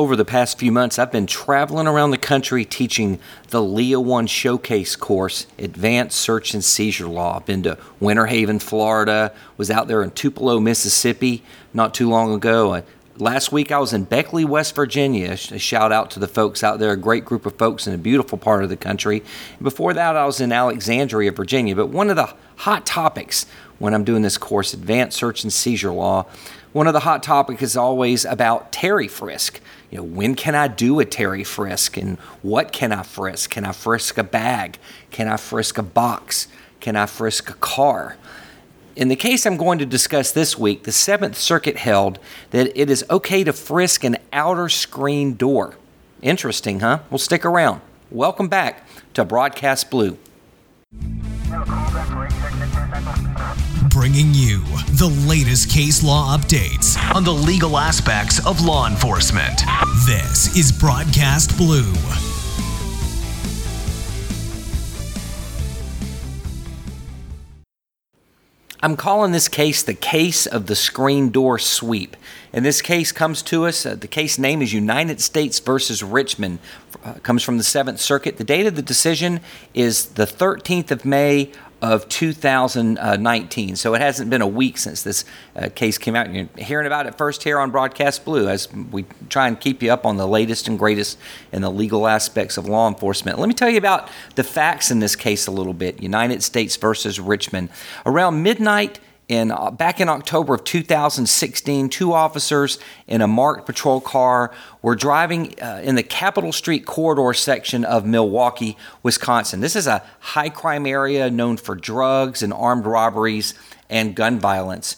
over the past few months, I've been traveling around the country teaching the LEA 1 Showcase course, Advanced Search and Seizure Law. I've been to Winter Haven, Florida, was out there in Tupelo, Mississippi not too long ago. Uh, last week I was in Beckley, West Virginia. A shout out to the folks out there, a great group of folks in a beautiful part of the country. Before that, I was in Alexandria, Virginia. But one of the hot topics when I'm doing this course, Advanced Search and Seizure Law, one of the hot topics is always about Terry frisk. You know, when can I do a Terry frisk and what can I frisk? Can I frisk a bag? Can I frisk a box? Can I frisk a car? In the case I'm going to discuss this week, the Seventh Circuit held that it is okay to frisk an outer screen door. Interesting, huh? Well, stick around. Welcome back to Broadcast Blue. Bringing you the latest case law updates on the legal aspects of law enforcement. This is Broadcast Blue. I'm calling this case the case of the screen door sweep. And this case comes to us, uh, the case name is United States versus Richmond, uh, comes from the Seventh Circuit. The date of the decision is the 13th of May of 2019. So it hasn't been a week since this uh, case came out. You're hearing about it first here on Broadcast Blue as we try and keep you up on the latest and greatest in the legal aspects of law enforcement. Let me tell you about the facts in this case a little bit United States versus Richmond. Around midnight, in uh, back in October of 2016, two officers in a marked patrol car were driving uh, in the Capitol Street corridor section of Milwaukee, Wisconsin. This is a high crime area known for drugs and armed robberies and gun violence.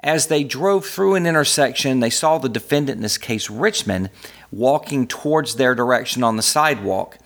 As they drove through an intersection, they saw the defendant, in this case Richmond, walking towards their direction on the sidewalk.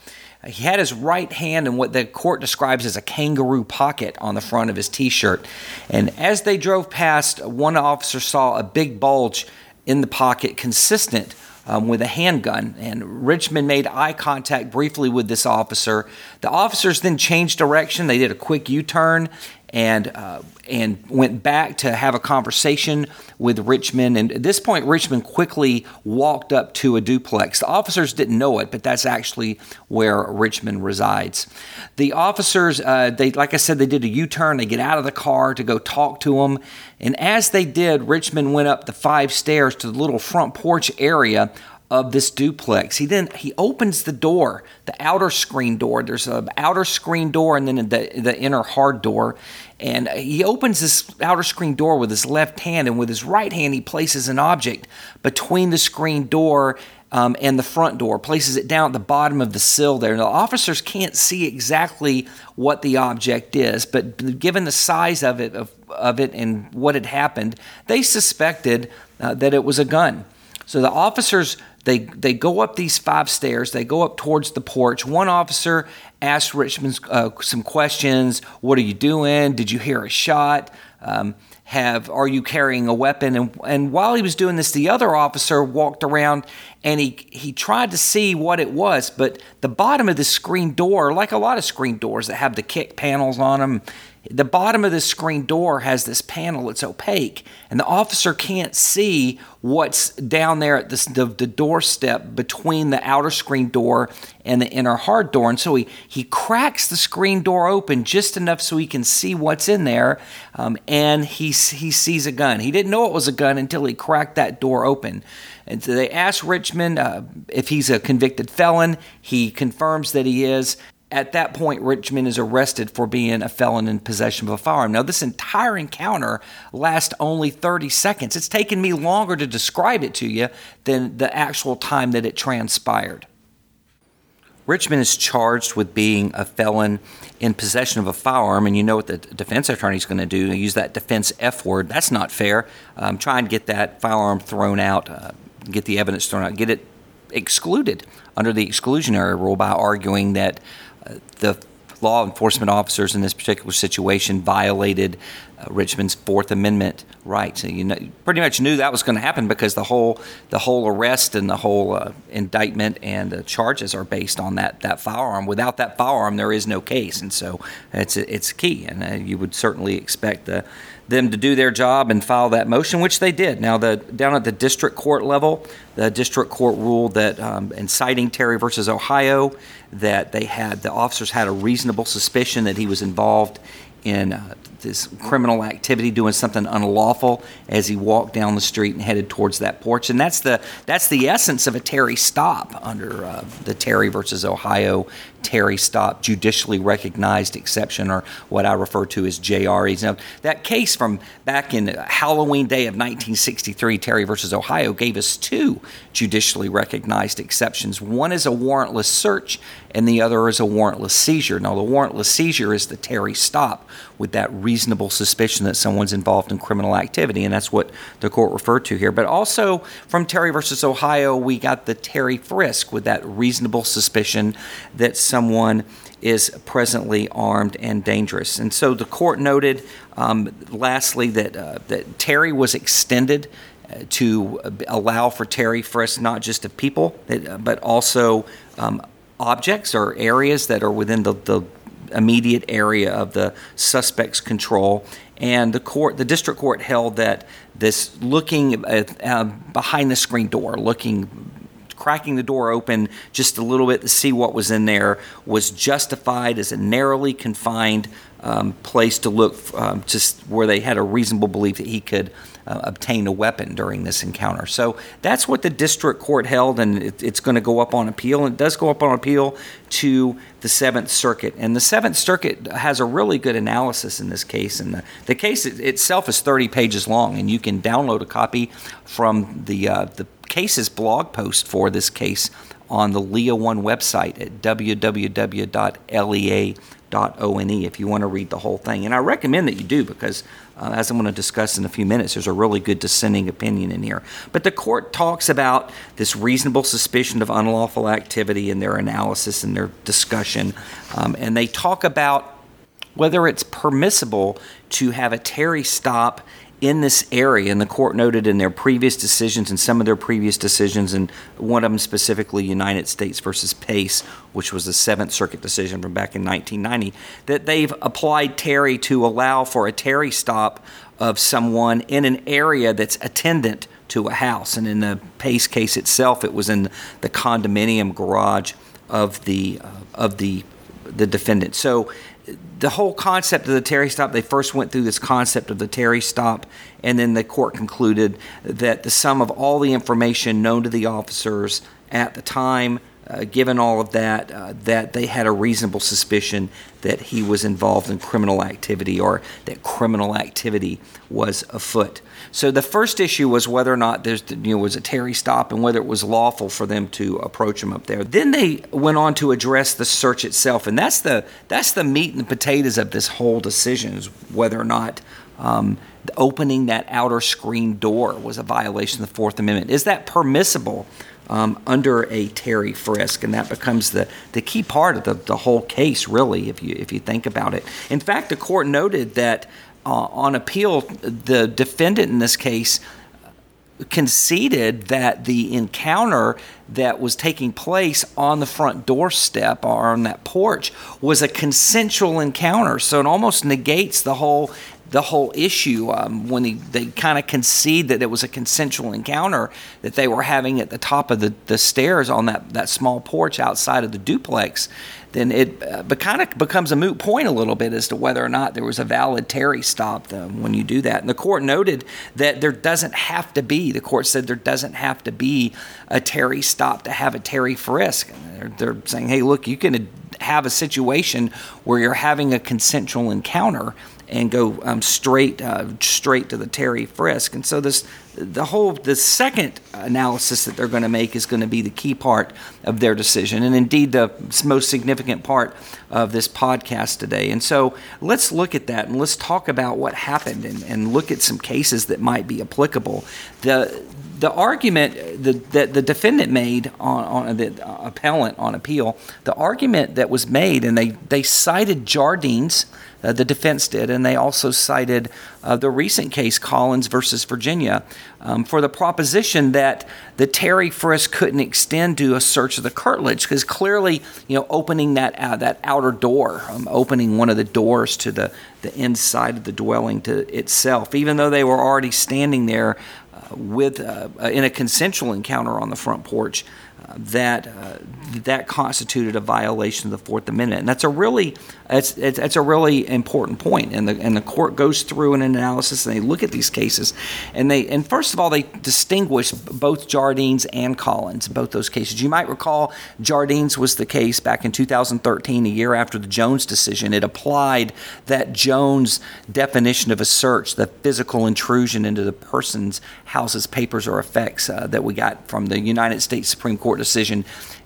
He had his right hand in what the court describes as a kangaroo pocket on the front of his t shirt. And as they drove past, one officer saw a big bulge in the pocket consistent um, with a handgun. And Richmond made eye contact briefly with this officer. The officers then changed direction. They did a quick U turn and uh, and went back to have a conversation with Richmond. And at this point, Richmond quickly walked up to a duplex. The officers didn't know it, but that's actually where Richmond resides. The officers, uh, they like I said, they did a U-turn. They get out of the car to go talk to him, and as they did, Richmond went up the five stairs to the little front porch area of this duplex. He then he opens the door, the outer screen door. There's an outer screen door and then the, the inner hard door. And he opens this outer screen door with his left hand, and with his right hand, he places an object between the screen door um, and the front door, places it down at the bottom of the sill there. Now, the officers can't see exactly what the object is, but given the size of it, of, of it and what had happened, they suspected uh, that it was a gun. So the officers they they go up these five stairs. They go up towards the porch. One officer asks Richmond uh, some questions. What are you doing? Did you hear a shot? Um, have are you carrying a weapon? And and while he was doing this, the other officer walked around and he he tried to see what it was. But the bottom of the screen door, like a lot of screen doors that have the kick panels on them, the bottom of the screen door has this panel it's opaque, and the officer can't see what's down there at the, the, doorstep between the outer screen door and the inner hard door. And so he, he cracks the screen door open just enough so he can see what's in there, um, and he, he sees a gun. He didn't know it was a gun until he cracked that door open. And so they ask Richmond uh, if he's a convicted felon. He confirms that he is. At that point, Richmond is arrested for being a felon in possession of a firearm. Now, this entire encounter lasts only 30 seconds. It's taken me longer to describe it to you than the actual time that it transpired. Richmond is charged with being a felon in possession of a firearm, and you know what the defense attorney is going to do? Use that defense F word. That's not fair. Um, try and get that firearm thrown out, uh, get the evidence thrown out, get it excluded under the exclusionary rule by arguing that the law enforcement officers in this particular situation violated uh, Richmond's Fourth Amendment rights. And you know, pretty much knew that was going to happen because the whole the whole arrest and the whole uh, indictment and the charges are based on that that firearm. Without that firearm, there is no case, and so it's it's key. And uh, you would certainly expect the them to do their job and file that motion, which they did. Now, the down at the district court level, the district court ruled that, um, in citing Terry versus Ohio, that they had the officers had a reasonable suspicion that he was involved in uh, this criminal activity, doing something unlawful as he walked down the street and headed towards that porch. And that's the that's the essence of a Terry stop under uh, the Terry versus Ohio Terry stop judicially recognized exception, or what I refer to as JREs. Now, that case from back in Halloween day of 1963, Terry versus Ohio, gave us two judicially recognized exceptions. One is a warrantless search, and the other is a warrantless seizure. Now, the warrantless seizure is the Terry stop with that reasonable suspicion that someone's involved in criminal activity, and that's what the court referred to here. But also from Terry versus Ohio, we got the Terry frisk with that reasonable suspicion that someone is presently armed and dangerous. And so the court noted, um, lastly, that, uh, that Terry was extended uh, to allow for Terry frisk not just of people, uh, but also um, objects or areas that are within the, the immediate area of the suspect's control. And the court, the district court, held that this looking uh, behind the screen door, looking cracking the door open just a little bit to see what was in there was justified as a narrowly confined um, place to look, um, just where they had a reasonable belief that he could uh, obtain a weapon during this encounter. So that's what the district court held, and it, it's going to go up on appeal. And it does go up on appeal to the Seventh Circuit. And the Seventh Circuit has a really good analysis in this case. And the, the case itself is 30 pages long, and you can download a copy from the, uh, the cases blog post for this case on the LEA One website at www.lea.one if you want to read the whole thing. And I recommend that you do because, uh, as I'm going to discuss in a few minutes, there's a really good dissenting opinion in here. But the court talks about this reasonable suspicion of unlawful activity in their analysis and their discussion. Um, and they talk about whether it's permissible to have a Terry stop in this area, and the court noted in their previous decisions and some of their previous decisions, and one of them specifically United States versus Pace, which was the Seventh Circuit decision from back in 1990, that they've applied Terry to allow for a Terry stop of someone in an area that's attendant to a house. And in the Pace case itself, it was in the condominium garage of the uh, of the the defendant. So the whole concept of the Terry stop, they first went through this concept of the Terry stop, and then the court concluded that the sum of all the information known to the officers at the time, uh, given all of that, uh, that they had a reasonable suspicion that he was involved in criminal activity or that criminal activity was afoot. So the first issue was whether or not there you know, was a Terry stop and whether it was lawful for them to approach him up there. Then they went on to address the search itself, and that's the that's the meat and the potatoes of this whole decision is whether or not. Um, opening that outer screen door was a violation of the Fourth Amendment. Is that permissible um, under a Terry frisk? And that becomes the, the key part of the, the whole case, really, if you, if you think about it. In fact, the court noted that uh, on appeal, the defendant in this case conceded that the encounter that was taking place on the front doorstep or on that porch was a consensual encounter. So it almost negates the whole the whole issue um, when they, they kind of concede that it was a consensual encounter that they were having at the top of the, the stairs on that, that small porch outside of the duplex then it uh, kind of becomes a moot point a little bit as to whether or not there was a valid Terry stop when you do that. And the court noted that there doesn't have to be, the court said there doesn't have to be a Terry stop to have a Terry frisk. They're, they're saying, hey, look, you can have a situation where you're having a consensual encounter and go um, straight uh, straight to the Terry frisk. And so this the whole the second analysis that they're going to make is going to be the key part of their decision, and indeed the most significant part of this podcast today. And so let's look at that and let's talk about what happened and, and look at some cases that might be applicable. The the argument that the, defendant made on, on the appellant on appeal, the argument that was made, and they, they cited Jardines, uh, the defense did, and they also cited uh, the recent case, Collins versus Virginia, um, for the proposition that the Terry frisk couldn't extend to a search of the curtilage because clearly, you know, opening that uh, that outer door, um, opening one of the doors to the the inside of the dwelling to itself, even though they were already standing there uh, with uh, in a consensual encounter on the front porch that uh, that constituted a violation of the Fourth Amendment, and that's a really it's, it's, a really important point. And the and the court goes through an analysis and they look at these cases, and they and first of all they distinguish both Jardines and Collins, both those cases. You might recall Jardines was the case back in 2013, a year after the Jones decision. It applied that Jones definition of a search, the physical intrusion into the person's house's papers or effects uh, that we got from the United States Supreme Court decision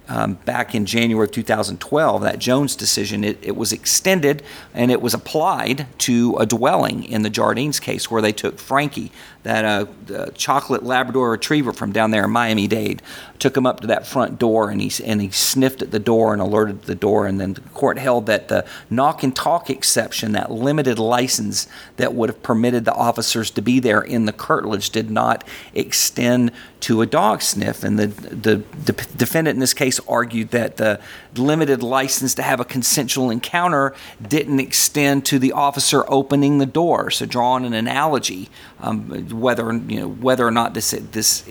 um, back in January of 2012, that Jones decision, it, it, was extended and it was applied to a dwelling in the Jardines case where they took Frankie, that uh, chocolate Labrador retriever from down there in Miami Dade, took him up to that front door and he, and he sniffed at the door and alerted the door. And then the court held that the knock and talk exception, that limited license that would have permitted the officers to be there in the curtilage, did not extend to a dog sniff. And the, the, the defendant in this case argued that the limited license to have a consensual encounter didn't extend to the officer opening the door. So, drawing an analogy, um, whether you know whether or not this this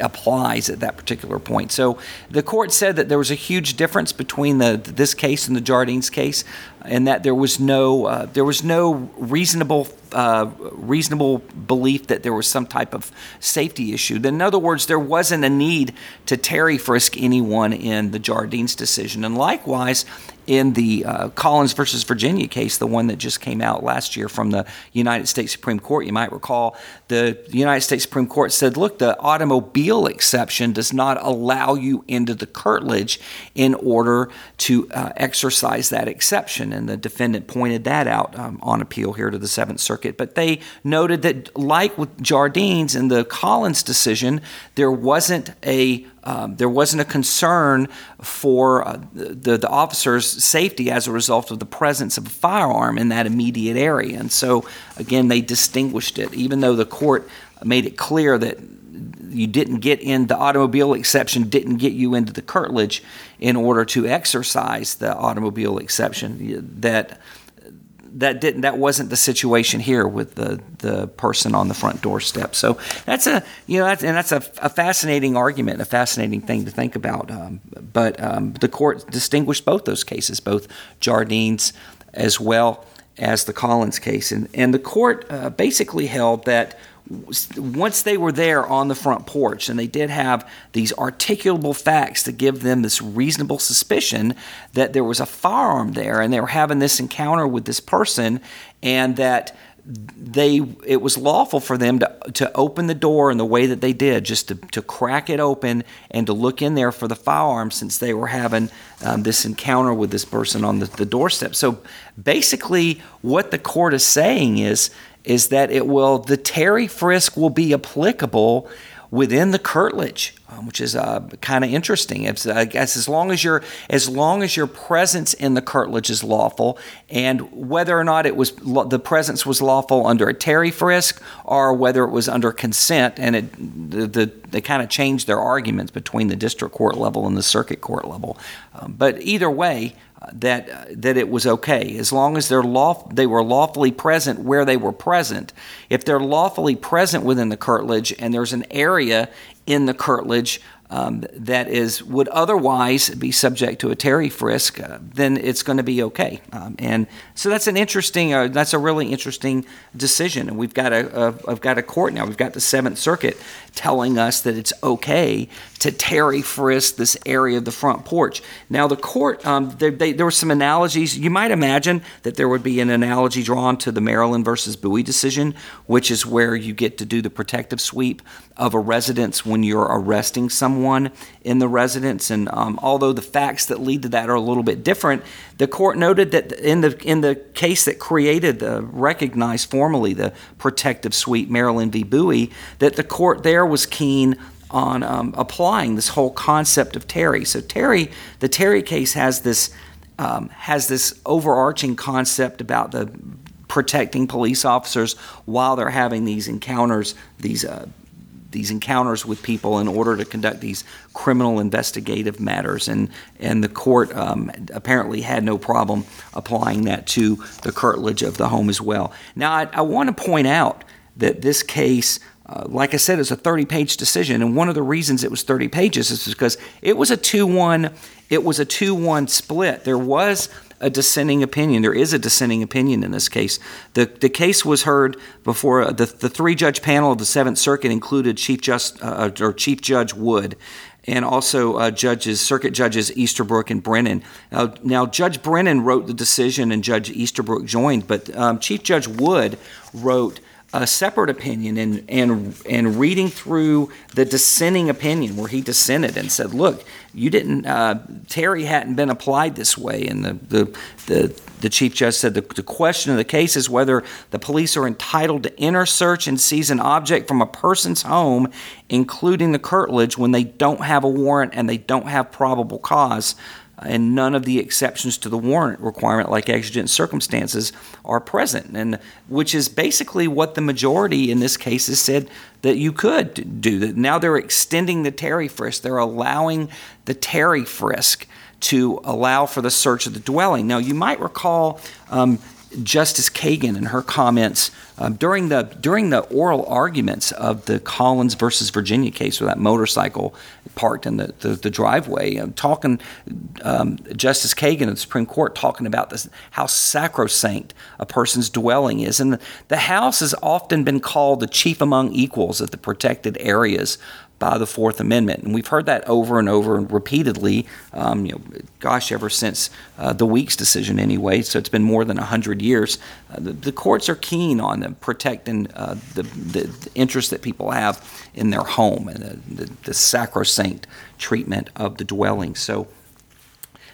applies at that particular point. So the court said that there was a huge difference between the this case and the Jardines case, and that there was no uh, there was no reasonable uh, reasonable belief that there was some type of safety issue. In other words, there wasn't a need to Terry frisk anyone in the Jardines decision, and likewise in the uh, Collins versus Virginia case, the one that just came out last year from the United States Supreme Court, you might recall, the United States Supreme Court said, look, the automobile exception does not allow you into the curtilage in order to uh, exercise that exception. And the defendant pointed that out um, on appeal here to the Seventh Circuit. But they noted that, like with Jardines and the Collins decision, there wasn't a um, there wasn't a concern for uh, the, the officer's safety as a result of the presence of a firearm in that immediate area. And so, again, they distinguished it, even though the court made it clear that you didn't get in the automobile exception didn't get you into the curtilage in order to exercise the automobile exception that that didn't that wasn't the situation here with the the person on the front doorstep. So that's a you know that's, and that's a, a fascinating argument, a fascinating thing to think about. Um, but um, the court distinguished both those cases, both Jardines as well as the Collins case, and and the court uh, basically held that once they were there on the front porch and they did have these articulable facts to give them this reasonable suspicion that there was a firearm there and they were having this encounter with this person and that they it was lawful for them to to open the door in the way that they did, just to, to crack it open and to look in there for the firearm since they were having um, this encounter with this person on the, the doorstep. So basically, what the court is saying is is that it will the Terry frisk will be applicable within the curtilage, um, which is uh, kind of interesting. It's, I guess as long as your as long as your presence in the curtilage is lawful, and whether or not it was the presence was lawful under a Terry frisk or whether it was under consent, and it the, the they kind of changed their arguments between the district court level and the circuit court level. Um, but either way, that uh, that it was okay as long as they're law, they were lawfully present where they were present. If they're lawfully present within the curtilage and there's an area in the curtilage um, that is would otherwise be subject to a Terry frisk, uh, then it's going to be okay. Um, and so that's an interesting, uh, that's a really interesting decision. And we've got a, a, I've got a court now. We've got the Seventh Circuit telling us that it's okay to Terry frisk this area of the front porch. Now the court, um, there, they, there were some analogies. You might imagine that there would be an analogy drawn to the Maryland versus Buie decision, which is where you get to do the protective sweep of a residence when you're arresting someone in the residence. And um, although the facts that lead to that are a little bit different, the court noted that in the in the case that created the recognized formally the protective sweep, Maryland v. Buie, that the court there was keen on um, applying this whole concept of Terry. So Terry, the Terry case has this um, has this overarching concept about the protecting police officers while they're having these encounters, these uh, these encounters with people in order to conduct these criminal investigative matters, and and the court um, apparently had no problem applying that to the curtilage of the home as well. Now, I, I want to point out that this case. Uh, like I said, it's a 30 page decision, and one of the reasons it was 30 pages is because it was a 2 1 it was a 2 1 split. There was a dissenting opinion. There is a dissenting opinion in this case. The, the case was heard before uh, the, the three judge panel of the Seventh Circuit included Chief, Just, uh, or Chief Judge Wood and also uh, judges, circuit judges Easterbrook and Brennan. Uh, now, Judge Brennan wrote the decision, and Judge Easterbrook joined, but um, Chief Judge Wood wrote a separate opinion and and and reading through the dissenting opinion where he dissented and said, "Look, you didn't uh, Terry hadn't been applied this way." And the the the, the chief judge said the, the question of the case is whether the police are entitled to enter, search, and seize an object from a person's home, including the curtilage, when they don't have a warrant and they don't have probable cause and none of the exceptions to the warrant requirement, like exigent circumstances, are present, and which is basically what the majority in this case has said that you could do. That now they're extending the Terry frisk; they're allowing the Terry frisk to allow for the search of the dwelling. Now, you might recall um, Justice Kagan and her comments um, during the during the oral arguments of the Collins versus Virginia case, where that motorcycle parked in the, the, the driveway, talking um, Justice Kagan of the Supreme Court talking about this how sacrosanct a person's dwelling is, and the, the house has often been called the chief among equals of the protected areas by the Fourth Amendment. And we've heard that over and over and repeatedly, um, you know, gosh, ever since uh, the Weeks decision anyway. So it's been more than 100 years. Uh, the, the, courts are keen on protecting uh, the, the, the interest that people have in their home and the, the, the sacrosanct treatment of the dwelling. So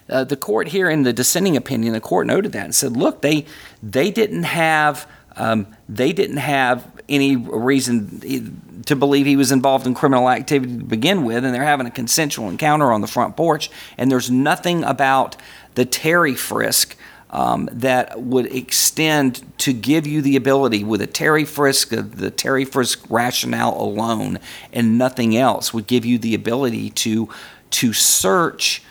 uh, the court here in the dissenting opinion, the court noted that and said, look, they, they didn't have – um, they didn't have any reason to believe he was involved in criminal activity to begin with, and they're having a consensual encounter on the front porch, and there's nothing about the Terry frisk um, that would extend to give you the ability with a Terry frisk, the Terry frisk rationale alone, and nothing else would give you the ability to to search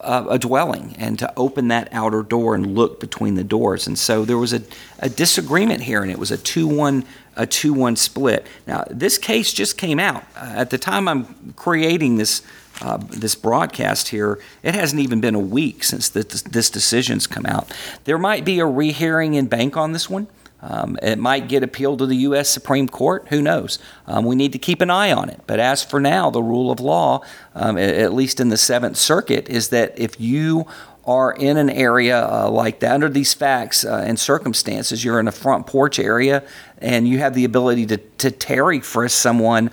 uh, a dwelling and to open that outer door and look between the doors. And so there was a, a disagreement here, and it was a 2 1 a 2 1 split. Now, this case just came out. Uh, at the time I'm creating this. Uh, this broadcast here, it hasn't even been a week since this, this decision's come out. There might be a rehearing en banc on this one. Um, it might get appealed to the U.S. Supreme Court. Who knows? Um, we need to keep an eye on it. But as for now, the rule of law, um, at least in the Seventh Circuit, is that if you are in an area uh, like that, under these facts uh, and circumstances, you're in a front porch area and you have the ability to, to Terry frisk someone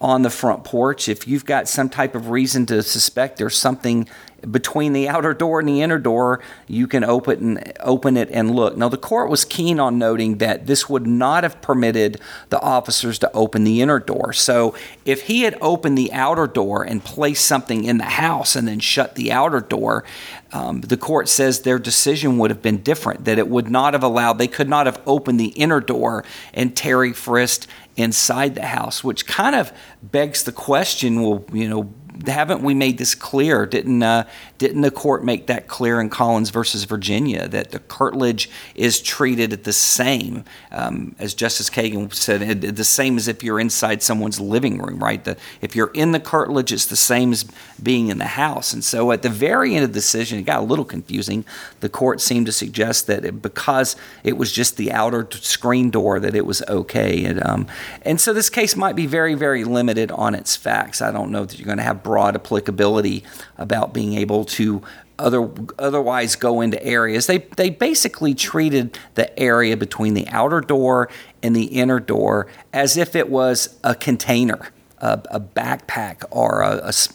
on the front porch. If you've got some type of reason to suspect there's something between the outer door and the inner door, you can open open it and look. Now, the court was keen on noting that this would not have permitted the officers to open the inner door. So, if he had opened the outer door and placed something in the house and then shut the outer door, um, the court says their decision would have been different. That it would not have allowed, they could not have opened the inner door and Terry frisked inside the house, which kind of begs the question well, you know, haven't we made this clear? Didn't uh, didn't the court make that clear in Collins versus Virginia that the curtilage is treated at the same um, as Justice Kagan said, the same as if you're inside someone's living room, right? The, if you're in the curtilage, it's the same as being in the house. And so at the very end of the decision, it got a little confusing. The court seemed to suggest that it, because it was just the outer screen door, that it was okay. And, um, and so this case might be very, very limited on its facts. I don't know that you're going to have broad applicability about being able to other, otherwise go into areas. They, they basically treated the area between the outer door and the inner door as if it was a container a, a backpack or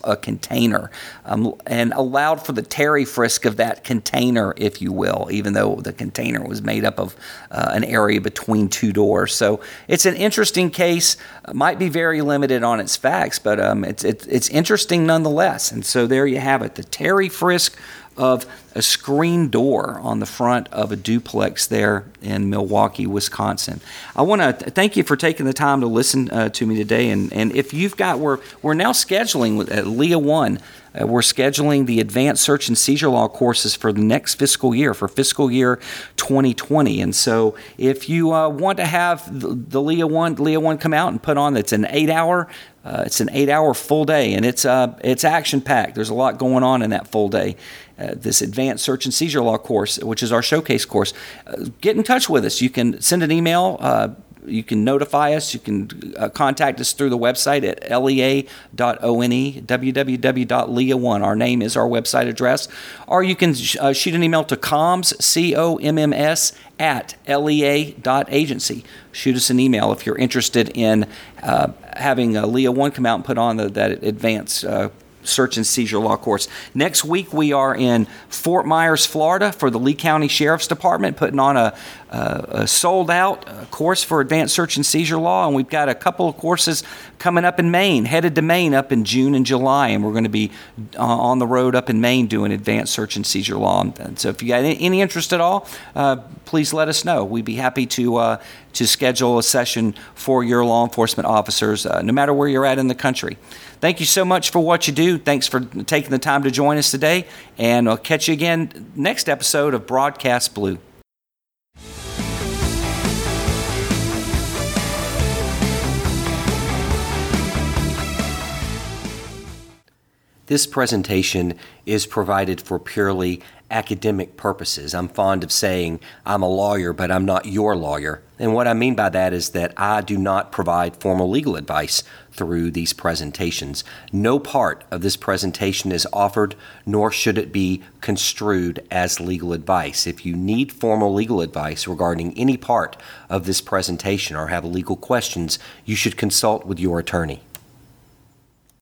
a container um, and allowed for the Terry frisk of that container, if you will, even though the container was made up of uh, an area between two doors. So it's an interesting case. Might be very limited on its facts, but um, it's, it's, it's interesting nonetheless. And so there you have it the Terry frisk of a screen door on the front of a duplex there in Milwaukee, Wisconsin. I want to thank you for taking the time to listen uh, to me today. And, and if you've got, we're, we're now scheduling with, at LEA 1, uh, we're scheduling the advanced search and seizure law courses for the next fiscal year, for fiscal year 2020. And so if you uh, want to have the, the LEA 1, LEA 1 come out and put on, it's an eight hour uh, it's an eight-hour full day, and it's uh, it's action-packed. There's a lot going on in that full day. Uh, this advanced search and seizure law course, which is our showcase course, uh, get in touch with us. You can send an email. Uh, you can notify us. You can uh, contact us through the website at lea.one, www.lea1. Our name is our website address. Or you can sh- uh, shoot an email to comms, C O M M S, at lea.agency. Shoot us an email if you're interested in uh, having uh, LEA 1 come out and put on the, that advanced uh, search and seizure law course. Next week, we are in Fort Myers, Florida for the Lee County Sheriff's Department, putting on a, a, a sold out uh, course for advanced search and seizure law. And we've got a couple of courses coming up in Maine, headed to Maine up in June and July. And we're going to be uh, on the road up in Maine doing advanced search and seizure law. And so if you got any, any interest at all, uh, please let us know. We'd be happy to, uh, to schedule a session for your law enforcement officers, uh, no matter where you're at in the country. Thank you so much for what you do. Thanks for taking the time to join us today. And I'll catch you again next episode of Broadcast Blue. This presentation is provided for purely academic purposes. I'm fond of saying I'm a lawyer, but I'm not your lawyer. And what I mean by that is that I do not provide formal legal advice through these presentations. No part of this presentation is offered, nor should it be construed as legal advice. If you need formal legal advice regarding any part of this presentation or have legal questions, you should consult with your attorney.